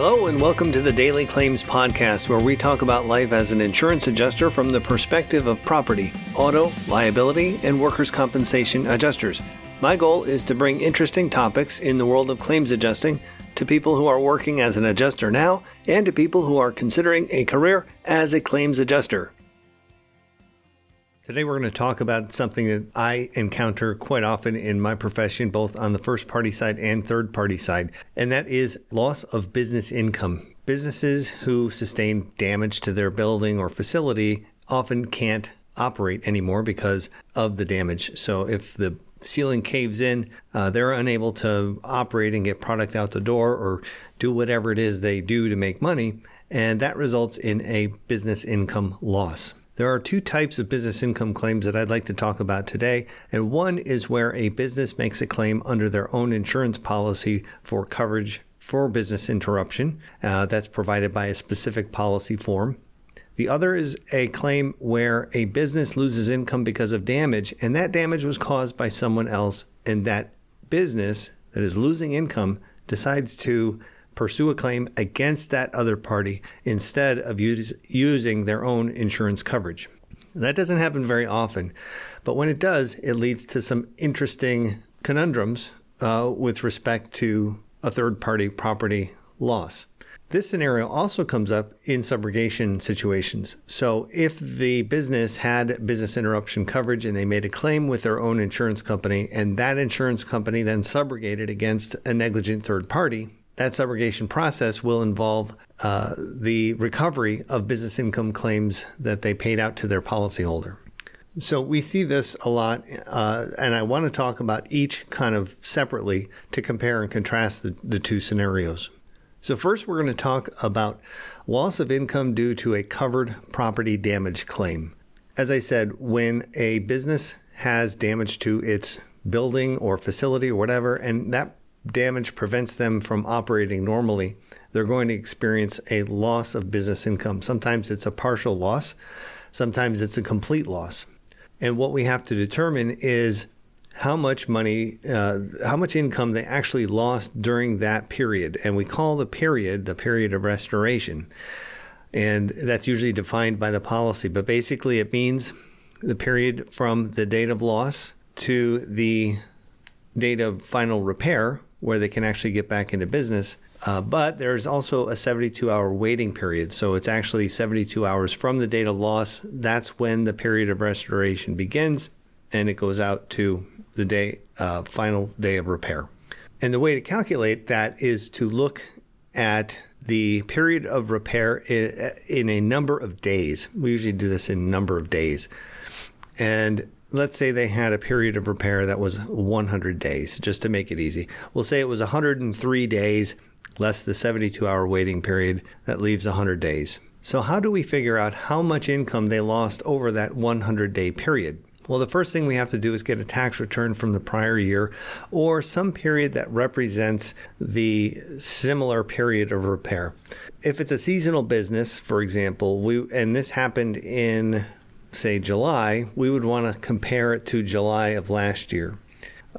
Hello, and welcome to the Daily Claims Podcast, where we talk about life as an insurance adjuster from the perspective of property, auto, liability, and workers' compensation adjusters. My goal is to bring interesting topics in the world of claims adjusting to people who are working as an adjuster now and to people who are considering a career as a claims adjuster. Today, we're going to talk about something that I encounter quite often in my profession, both on the first party side and third party side, and that is loss of business income. Businesses who sustain damage to their building or facility often can't operate anymore because of the damage. So, if the ceiling caves in, uh, they're unable to operate and get product out the door or do whatever it is they do to make money, and that results in a business income loss. There are two types of business income claims that I'd like to talk about today, and one is where a business makes a claim under their own insurance policy for coverage for business interruption. Uh, that's provided by a specific policy form. The other is a claim where a business loses income because of damage, and that damage was caused by someone else, and that business that is losing income decides to pursue a claim against that other party instead of use, using their own insurance coverage. That doesn't happen very often, but when it does, it leads to some interesting conundrums uh, with respect to a third party property loss. This scenario also comes up in subrogation situations. So, if the business had business interruption coverage and they made a claim with their own insurance company, and that insurance company then subrogated against a negligent third party, that subrogation process will involve uh, the recovery of business income claims that they paid out to their policyholder. So we see this a lot, uh, and I want to talk about each kind of separately to compare and contrast the, the two scenarios. So, first, we're going to talk about loss of income due to a covered property damage claim. As I said, when a business has damage to its building or facility or whatever, and that damage prevents them from operating normally, they're going to experience a loss of business income. Sometimes it's a partial loss, sometimes it's a complete loss. And what we have to determine is how much money, uh, how much income they actually lost during that period. And we call the period the period of restoration. And that's usually defined by the policy. But basically, it means the period from the date of loss to the date of final repair where they can actually get back into business. Uh, but there's also a 72 hour waiting period. So it's actually 72 hours from the date of loss. That's when the period of restoration begins and it goes out to the day, uh, final day of repair. And the way to calculate that is to look at the period of repair in, in a number of days. We usually do this in number of days. And let's say they had a period of repair that was 100 days, just to make it easy. We'll say it was 103 days less the 72 hour waiting period. That leaves 100 days. So, how do we figure out how much income they lost over that 100 day period? Well, the first thing we have to do is get a tax return from the prior year or some period that represents the similar period of repair. If it's a seasonal business, for example, we and this happened in say July, we would want to compare it to July of last year.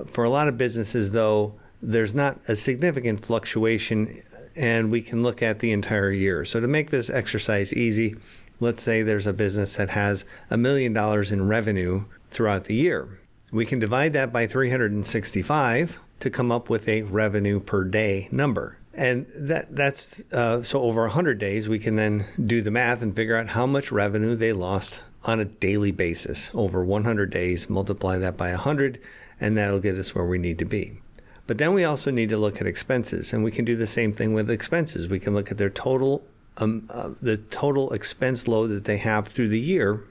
For a lot of businesses, though, there's not a significant fluctuation, and we can look at the entire year. So, to make this exercise easy, let's say there's a business that has a million dollars in revenue throughout the year. We can divide that by 365 to come up with a revenue per day number. And that that's uh, so over 100 days, we can then do the math and figure out how much revenue they lost on a daily basis over 100 days, multiply that by 100, and that'll get us where we need to be. But then we also need to look at expenses, and we can do the same thing with expenses. We can look at their total, um, uh, the total expense load that they have through the year.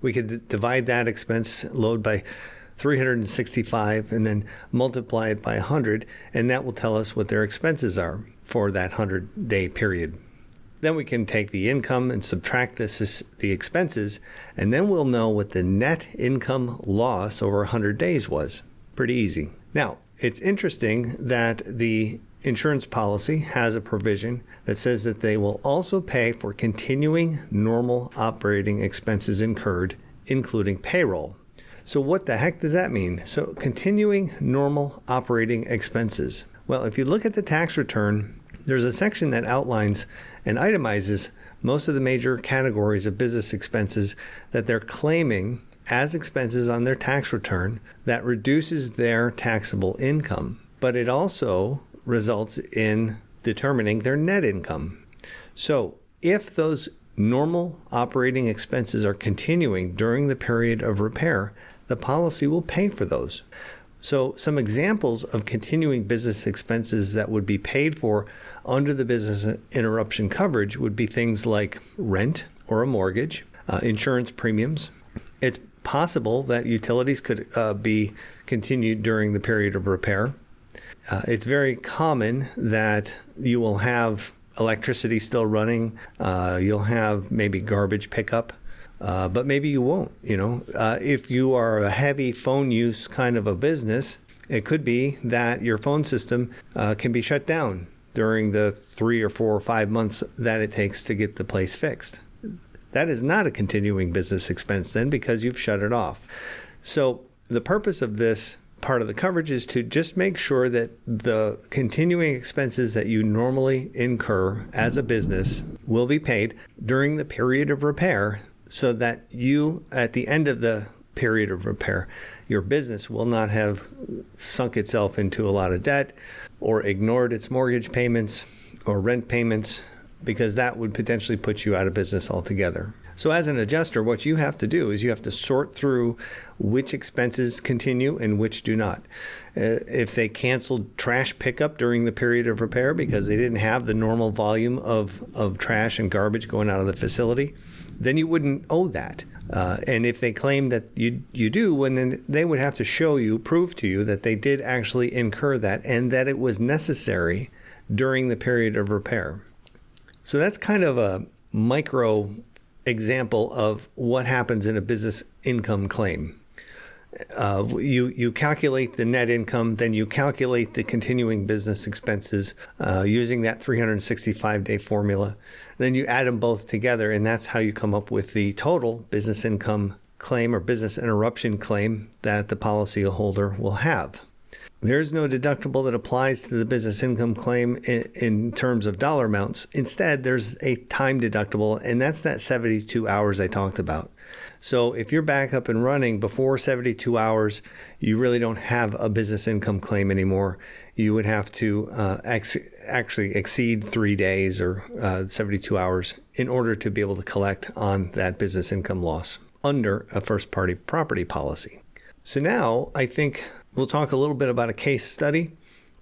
We could d- divide that expense load by 365 and then multiply it by 100, and that will tell us what their expenses are for that 100 day period. Then we can take the income and subtract this, the expenses, and then we'll know what the net income loss over 100 days was. Pretty easy. Now, it's interesting that the insurance policy has a provision that says that they will also pay for continuing normal operating expenses incurred, including payroll. So, what the heck does that mean? So, continuing normal operating expenses. Well, if you look at the tax return, there's a section that outlines and itemizes most of the major categories of business expenses that they're claiming as expenses on their tax return that reduces their taxable income, but it also results in determining their net income. So, if those normal operating expenses are continuing during the period of repair, the policy will pay for those. So, some examples of continuing business expenses that would be paid for under the business interruption coverage would be things like rent or a mortgage, uh, insurance premiums. It's possible that utilities could uh, be continued during the period of repair. Uh, it's very common that you will have electricity still running. Uh, you'll have maybe garbage pickup, uh, but maybe you won't. You know, uh, if you are a heavy phone use kind of a business, it could be that your phone system uh, can be shut down during the three or four or five months that it takes to get the place fixed. That is not a continuing business expense then because you've shut it off. So the purpose of this part of the coverage is to just make sure that the continuing expenses that you normally incur as a business will be paid during the period of repair so that you, at the end of the period of repair, your business will not have sunk itself into a lot of debt or ignored its mortgage payments or rent payments because that would potentially put you out of business altogether. So, as an adjuster, what you have to do is you have to sort through which expenses continue and which do not. Uh, if they canceled trash pickup during the period of repair because they didn't have the normal volume of, of trash and garbage going out of the facility, then you wouldn't owe that. Uh, and if they claim that you you do, well, then they would have to show you, prove to you that they did actually incur that and that it was necessary during the period of repair. So that's kind of a micro example of what happens in a business income claim. Uh, you you calculate the net income, then you calculate the continuing business expenses uh, using that 365 day formula. Then you add them both together, and that's how you come up with the total business income claim or business interruption claim that the policyholder will have. There's no deductible that applies to the business income claim in, in, terms of dollar amounts. Instead, there's a time deductible, and that's that 72 hours I talked about. So if you're back up and running before 72 hours, you really don't have a business income claim anymore. You would have to uh, ex- actually exceed three days or uh, 72 hours in order to be able to collect on that business income loss under a first party property policy. So now I think We'll talk a little bit about a case study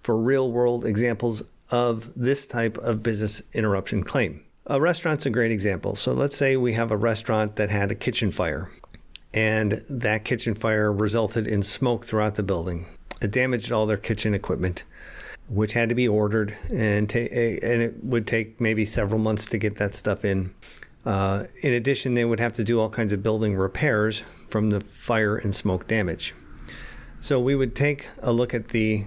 for real world examples of this type of business interruption claim. A restaurant's a great example. So let's say we have a restaurant that had a kitchen fire, and that kitchen fire resulted in smoke throughout the building. It damaged all their kitchen equipment, which had to be ordered, and, ta- and it would take maybe several months to get that stuff in. Uh, in addition, they would have to do all kinds of building repairs from the fire and smoke damage. So we would take a look at the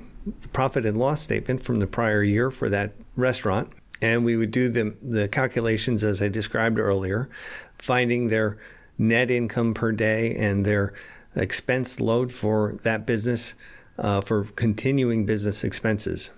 profit and loss statement from the prior year for that restaurant, and we would do the, the calculations as I described earlier, finding their net income per day and their expense load for that business uh, for continuing business expenses.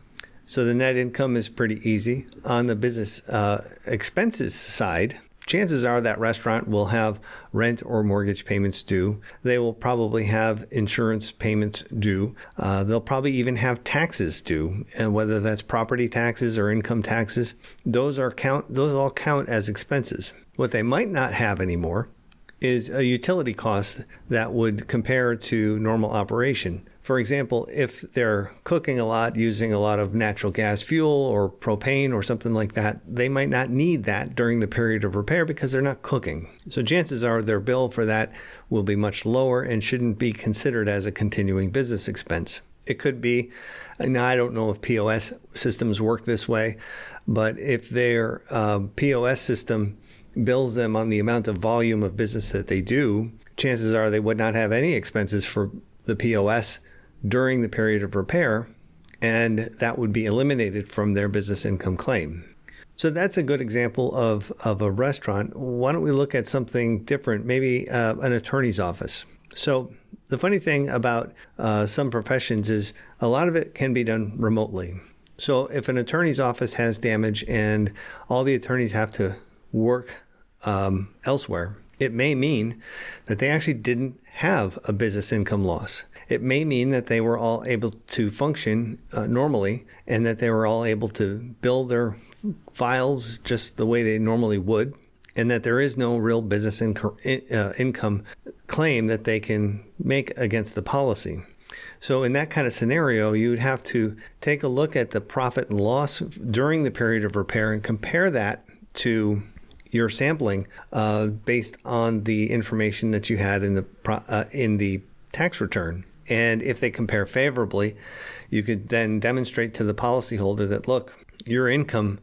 So the net income is pretty easy. On the business uh, expenses side, chances are that restaurant will have rent or mortgage payments due. They will probably have insurance payments due. Uh, they'll probably even have taxes due, and whether that's property taxes or income taxes, those are count. Those all count as expenses. What they might not have anymore is a utility cost that would compare to normal operation. For example, if they're cooking a lot using a lot of natural gas fuel or propane or something like that, they might not need that during the period of repair because they're not cooking. So chances are their bill for that will be much lower and shouldn't be considered as a continuing business expense. It could be, now I don't know if POS systems work this way, but if their uh, POS system bills them on the amount of volume of business that they do, chances are they would not have any expenses for the POS during the period of repair, and that would be eliminated from their business income claim. So that's a good example of, of a restaurant. Why don't we look at something different, maybe uh, an attorney's office? So, the funny thing about uh, some professions is a lot of it can be done remotely. So if an attorney's office has damage and all the attorneys have to work um, elsewhere, it may mean that they actually didn't have a business income loss. It may mean that they were all able to function uh, normally and that they were all able to build their files just the way they normally would, and that there is no real business inco- uh, income claim that they can make against the policy. So, in that kind of scenario, you would have to take a look at the profit and loss during the period of repair and compare that to your sampling uh, based on the information that you had in the uh, in the tax return. And if they compare favorably, you could then demonstrate to the policyholder that look, your income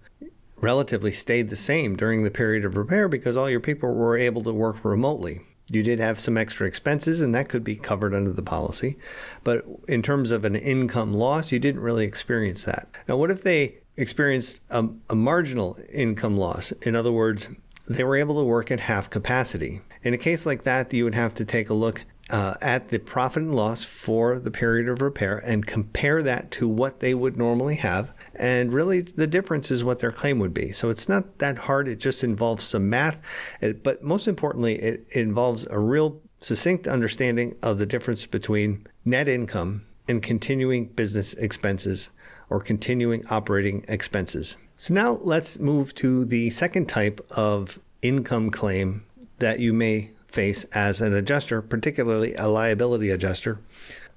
relatively stayed the same during the period of repair because all your people were able to work remotely. You did have some extra expenses, and that could be covered under the policy. But in terms of an income loss, you didn't really experience that. Now, what if they experienced a, a marginal income loss? In other words, they were able to work at half capacity. In a case like that, you would have to take a look uh, at the profit and loss for the period of repair and compare that to what they would normally have. And really, the difference is what their claim would be. So it's not that hard. It just involves some math. It, but most importantly, it, it involves a real succinct understanding of the difference between net income and continuing business expenses or continuing operating expenses. So now let's move to the second type of income claim that you may face as an adjuster, particularly a liability adjuster,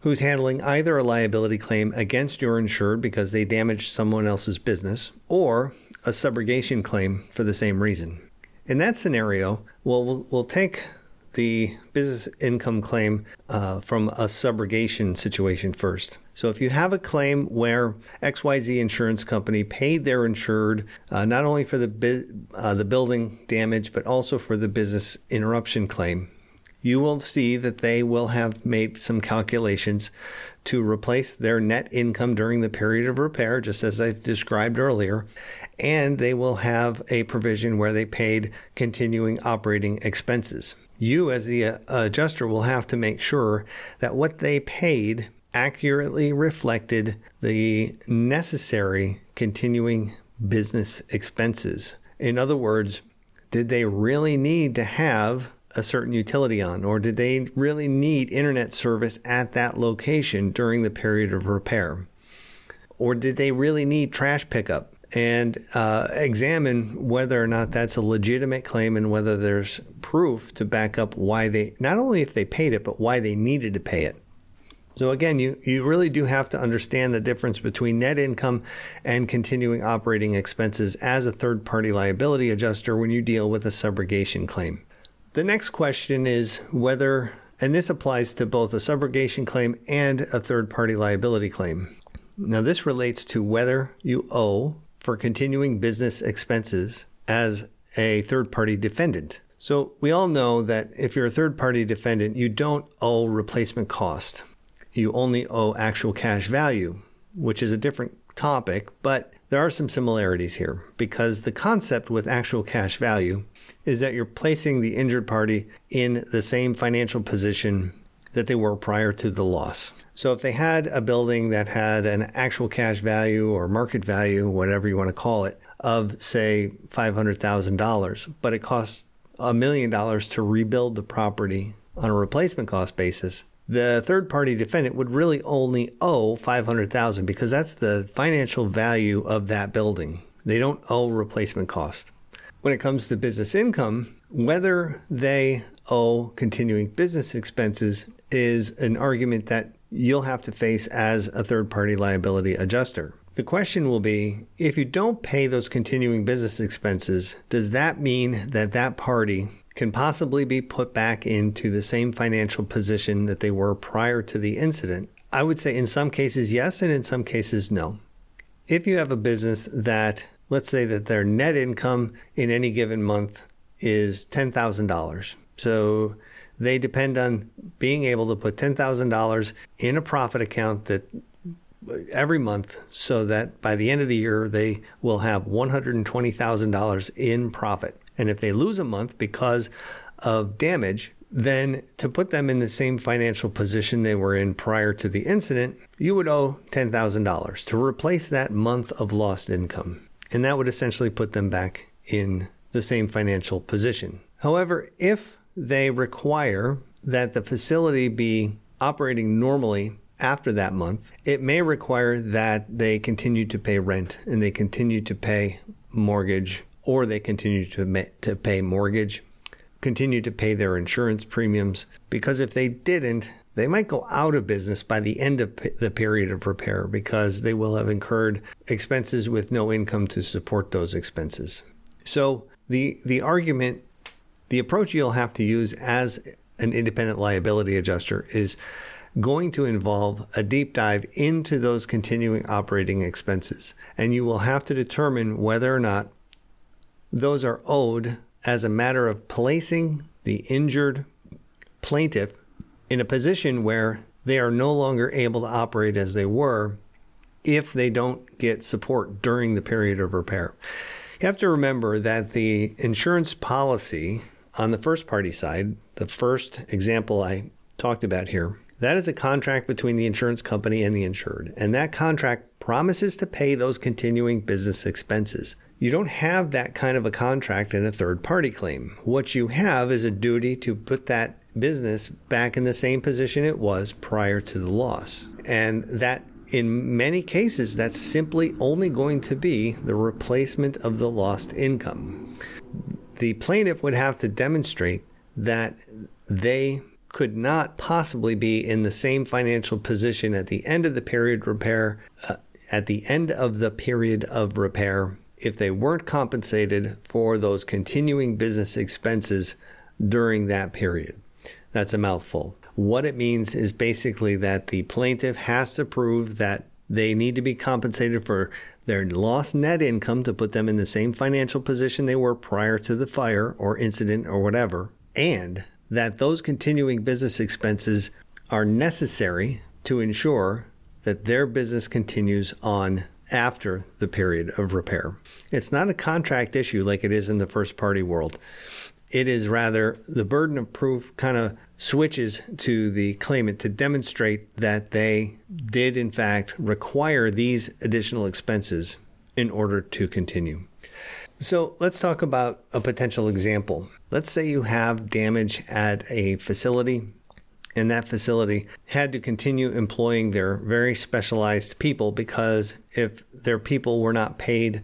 who's handling either a liability claim against your insured because they damaged someone else's business or a subrogation claim for the same reason. In that scenario, we'll, we'll take the business income claim uh, from a subrogation situation first. So if you have a claim where XYZ insurance company paid their insured uh, not only for the bi- uh, the building damage but also for the business interruption claim, you will see that they will have made some calculations to replace their net income during the period of repair, just as I described earlier, and they will have a provision where they paid continuing operating expenses you, as the uh, adjuster, will have to make sure that what they paid accurately reflected the necessary continuing business expenses. In other words, did they really need to have a certain utility on, or did they really need internet service at that location during the period of repair? Or did they really need trash pickup? And uh, examine whether or not that's a legitimate claim and whether there's proof to back up why they not only if they paid it but why they needed to pay it. So again, you, you really do have to understand the difference between net income and continuing operating expenses as a third party liability adjuster when you deal with a subrogation claim. The next question is whether, and this applies to both a subrogation claim and a third party liability claim. Now, this relates to whether you owe for continuing business expenses as a third party defendant. So, we all know that if you're a third party defendant, you don't owe replacement cost. You only owe actual cash value, which is a different topic, but there are some similarities here because the concept with actual cash value is that you're placing the injured party in the same financial position that they were prior to the loss. So if they had a building that had an actual cash value or market value, whatever you want to call it, of say $500,000, but it costs a million dollars to rebuild the property on a replacement cost basis, the third party defendant would really only owe 500,000 because that's the financial value of that building. They don't owe replacement cost. When it comes to business income, whether they owe continuing business expenses is an argument that you'll have to face as a third party liability adjuster. The question will be if you don't pay those continuing business expenses, does that mean that that party can possibly be put back into the same financial position that they were prior to the incident? I would say in some cases yes, and in some cases no. If you have a business that, let's say that their net income in any given month is $10,000. So they depend on being able to put $10,000 in a profit account that every month so that by the end of the year they will have $120,000 in profit. And if they lose a month because of damage, then to put them in the same financial position they were in prior to the incident, you would owe $10,000 to replace that month of lost income. And that would essentially put them back in the same financial position. However, if they require that the facility be operating normally after that month, it may require that they continue to pay rent and they continue to pay mortgage or they continue to, to pay mortgage, continue to pay their insurance premiums. Because if they didn't, they might go out of business by the end of the period of repair because they will have incurred expenses with no income to support those expenses. So the the argument, the approach you'll have to use as an independent liability adjuster is going to involve a deep dive into those continuing operating expenses. And you will have to determine whether or not those are owed as a matter of placing the injured plaintiff in a position where they are no longer able to operate as they were if they don't get support during the period of repair. You have to remember that the insurance policy on the first party side, the first example I talked about here, that is a contract between the insurance company and the insured. And that contract promises to pay those continuing business expenses. You don't have that kind of a contract in a third party claim. What you have is a duty to put that business back in the same position it was prior to the loss. And that in many cases, that's simply only going to be the replacement of the lost income. The plaintiff would have to demonstrate that they could not possibly be in the same financial position at the end of the period repair, uh, at the end of the period of repair, if they weren't compensated for those continuing business expenses during that period. That's a mouthful. What it means is basically that the plaintiff has to prove that they need to be compensated for their lost net income to put them in the same financial position they were prior to the fire or incident or whatever, and that those continuing business expenses are necessary to ensure that their business continues on after the period of repair. It's not a contract issue like it is in the first party world. It is rather the burden of proof kind of switches to the claimant to demonstrate that they did, in fact, require these additional expenses in order to continue. So let's talk about a potential example. Let's say you have damage at a facility and that facility had to continue employing their very specialized people because if their people were not paid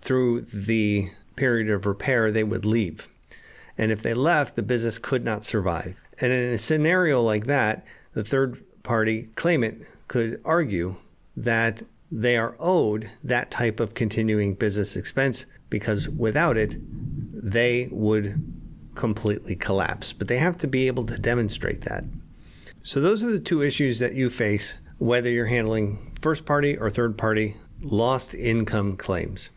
through the period of repair, they would leave. And if they left, the business could not survive. And in a scenario like that, the third party claimant could argue that they are owed that type of continuing business expense because without it, they would completely collapse. But they have to be able to demonstrate that. So, those are the two issues that you face whether you're handling first party or third party lost income claims.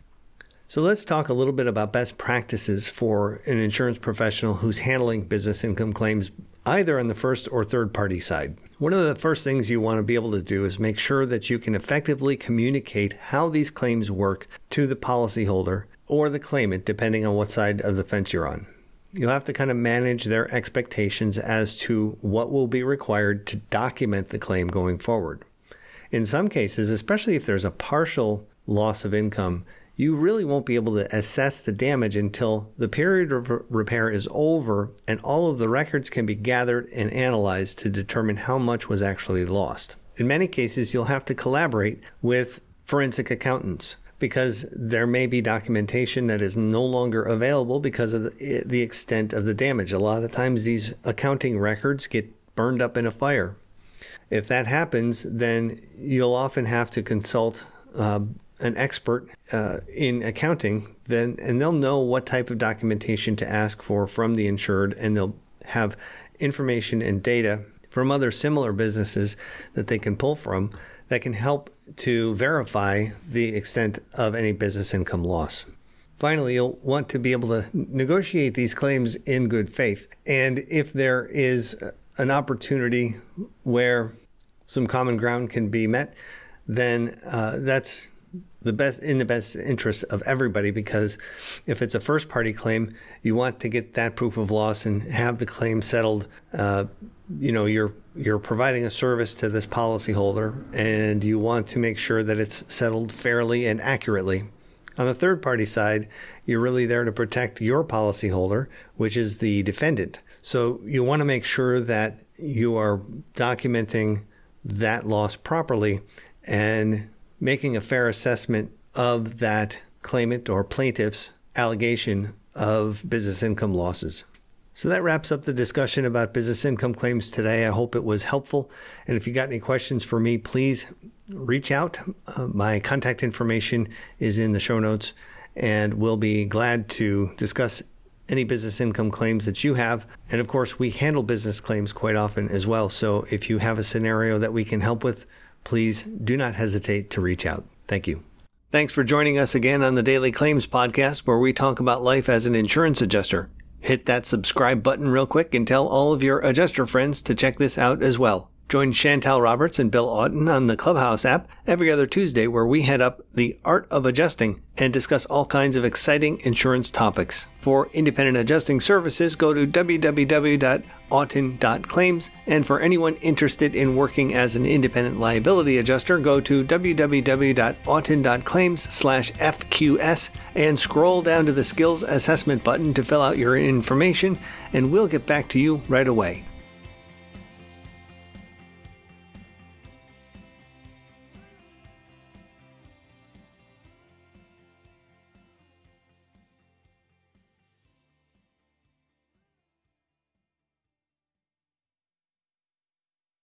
So let's talk a little bit about best practices for an insurance professional who's handling business income claims either on the first or third party side. One of the first things you want to be able to do is make sure that you can effectively communicate how these claims work to the policyholder or the claimant, depending on what side of the fence you're on. You'll have to kind of manage their expectations as to what will be required to document the claim going forward. In some cases, especially if there's a partial loss of income, you really won't be able to assess the damage until the period of repair is over and all of the records can be gathered and analyzed to determine how much was actually lost. In many cases, you'll have to collaborate with forensic accountants because there may be documentation that is no longer available because of the, extent of the damage. A lot of times, these accounting records get burned up in a fire. If that happens, then you'll often have to consult uh, an expert uh, in accounting, then and they'll know what type of documentation to ask for from the insured, and they'll have information and data from other similar businesses that they can pull from that can help to verify the extent of any business income loss. Finally, you'll want to be able to negotiate these claims in good faith. And if there is an opportunity where some common ground can be met, then uh, that's the best in the best interest of everybody because if it's a first party claim, you want to get that proof of loss and have the claim settled. Uh, you know, you're you're providing a service to this policyholder, and you want to make sure that it's settled fairly and accurately. On the third party side, you're really there to protect your policyholder, which is the defendant. So you want to make sure that you are documenting that loss properly and making a fair assessment of that claimant or plaintiff's allegation of business income losses. So that wraps up the discussion about business income claims today. I hope it was helpful. And if you got any questions for me, please reach out. Uh, my contact information is in the show notes, and we'll be glad to discuss any business income claims that you have. And of course, we handle business claims quite often as well. So if you have a scenario that we can help with, please do not hesitate to reach out. Thank you. Thanks for joining us again on the Daily Claims Podcast, where we talk about life as an insurance adjuster. Hit that subscribe button real quick and tell all of your adjuster friends to check this out as well. Join Chantal Roberts and Bill Auten on the Clubhouse app every other Tuesday, where we head up the art of adjusting and discuss all kinds of exciting insurance topics. For independent adjusting services, go to www.auten.claims. And for anyone interested in working as an independent liability adjuster, go to www.auten.claims slash FQS and scroll down to the skills assessment button to fill out your information, and we'll get back to you right away.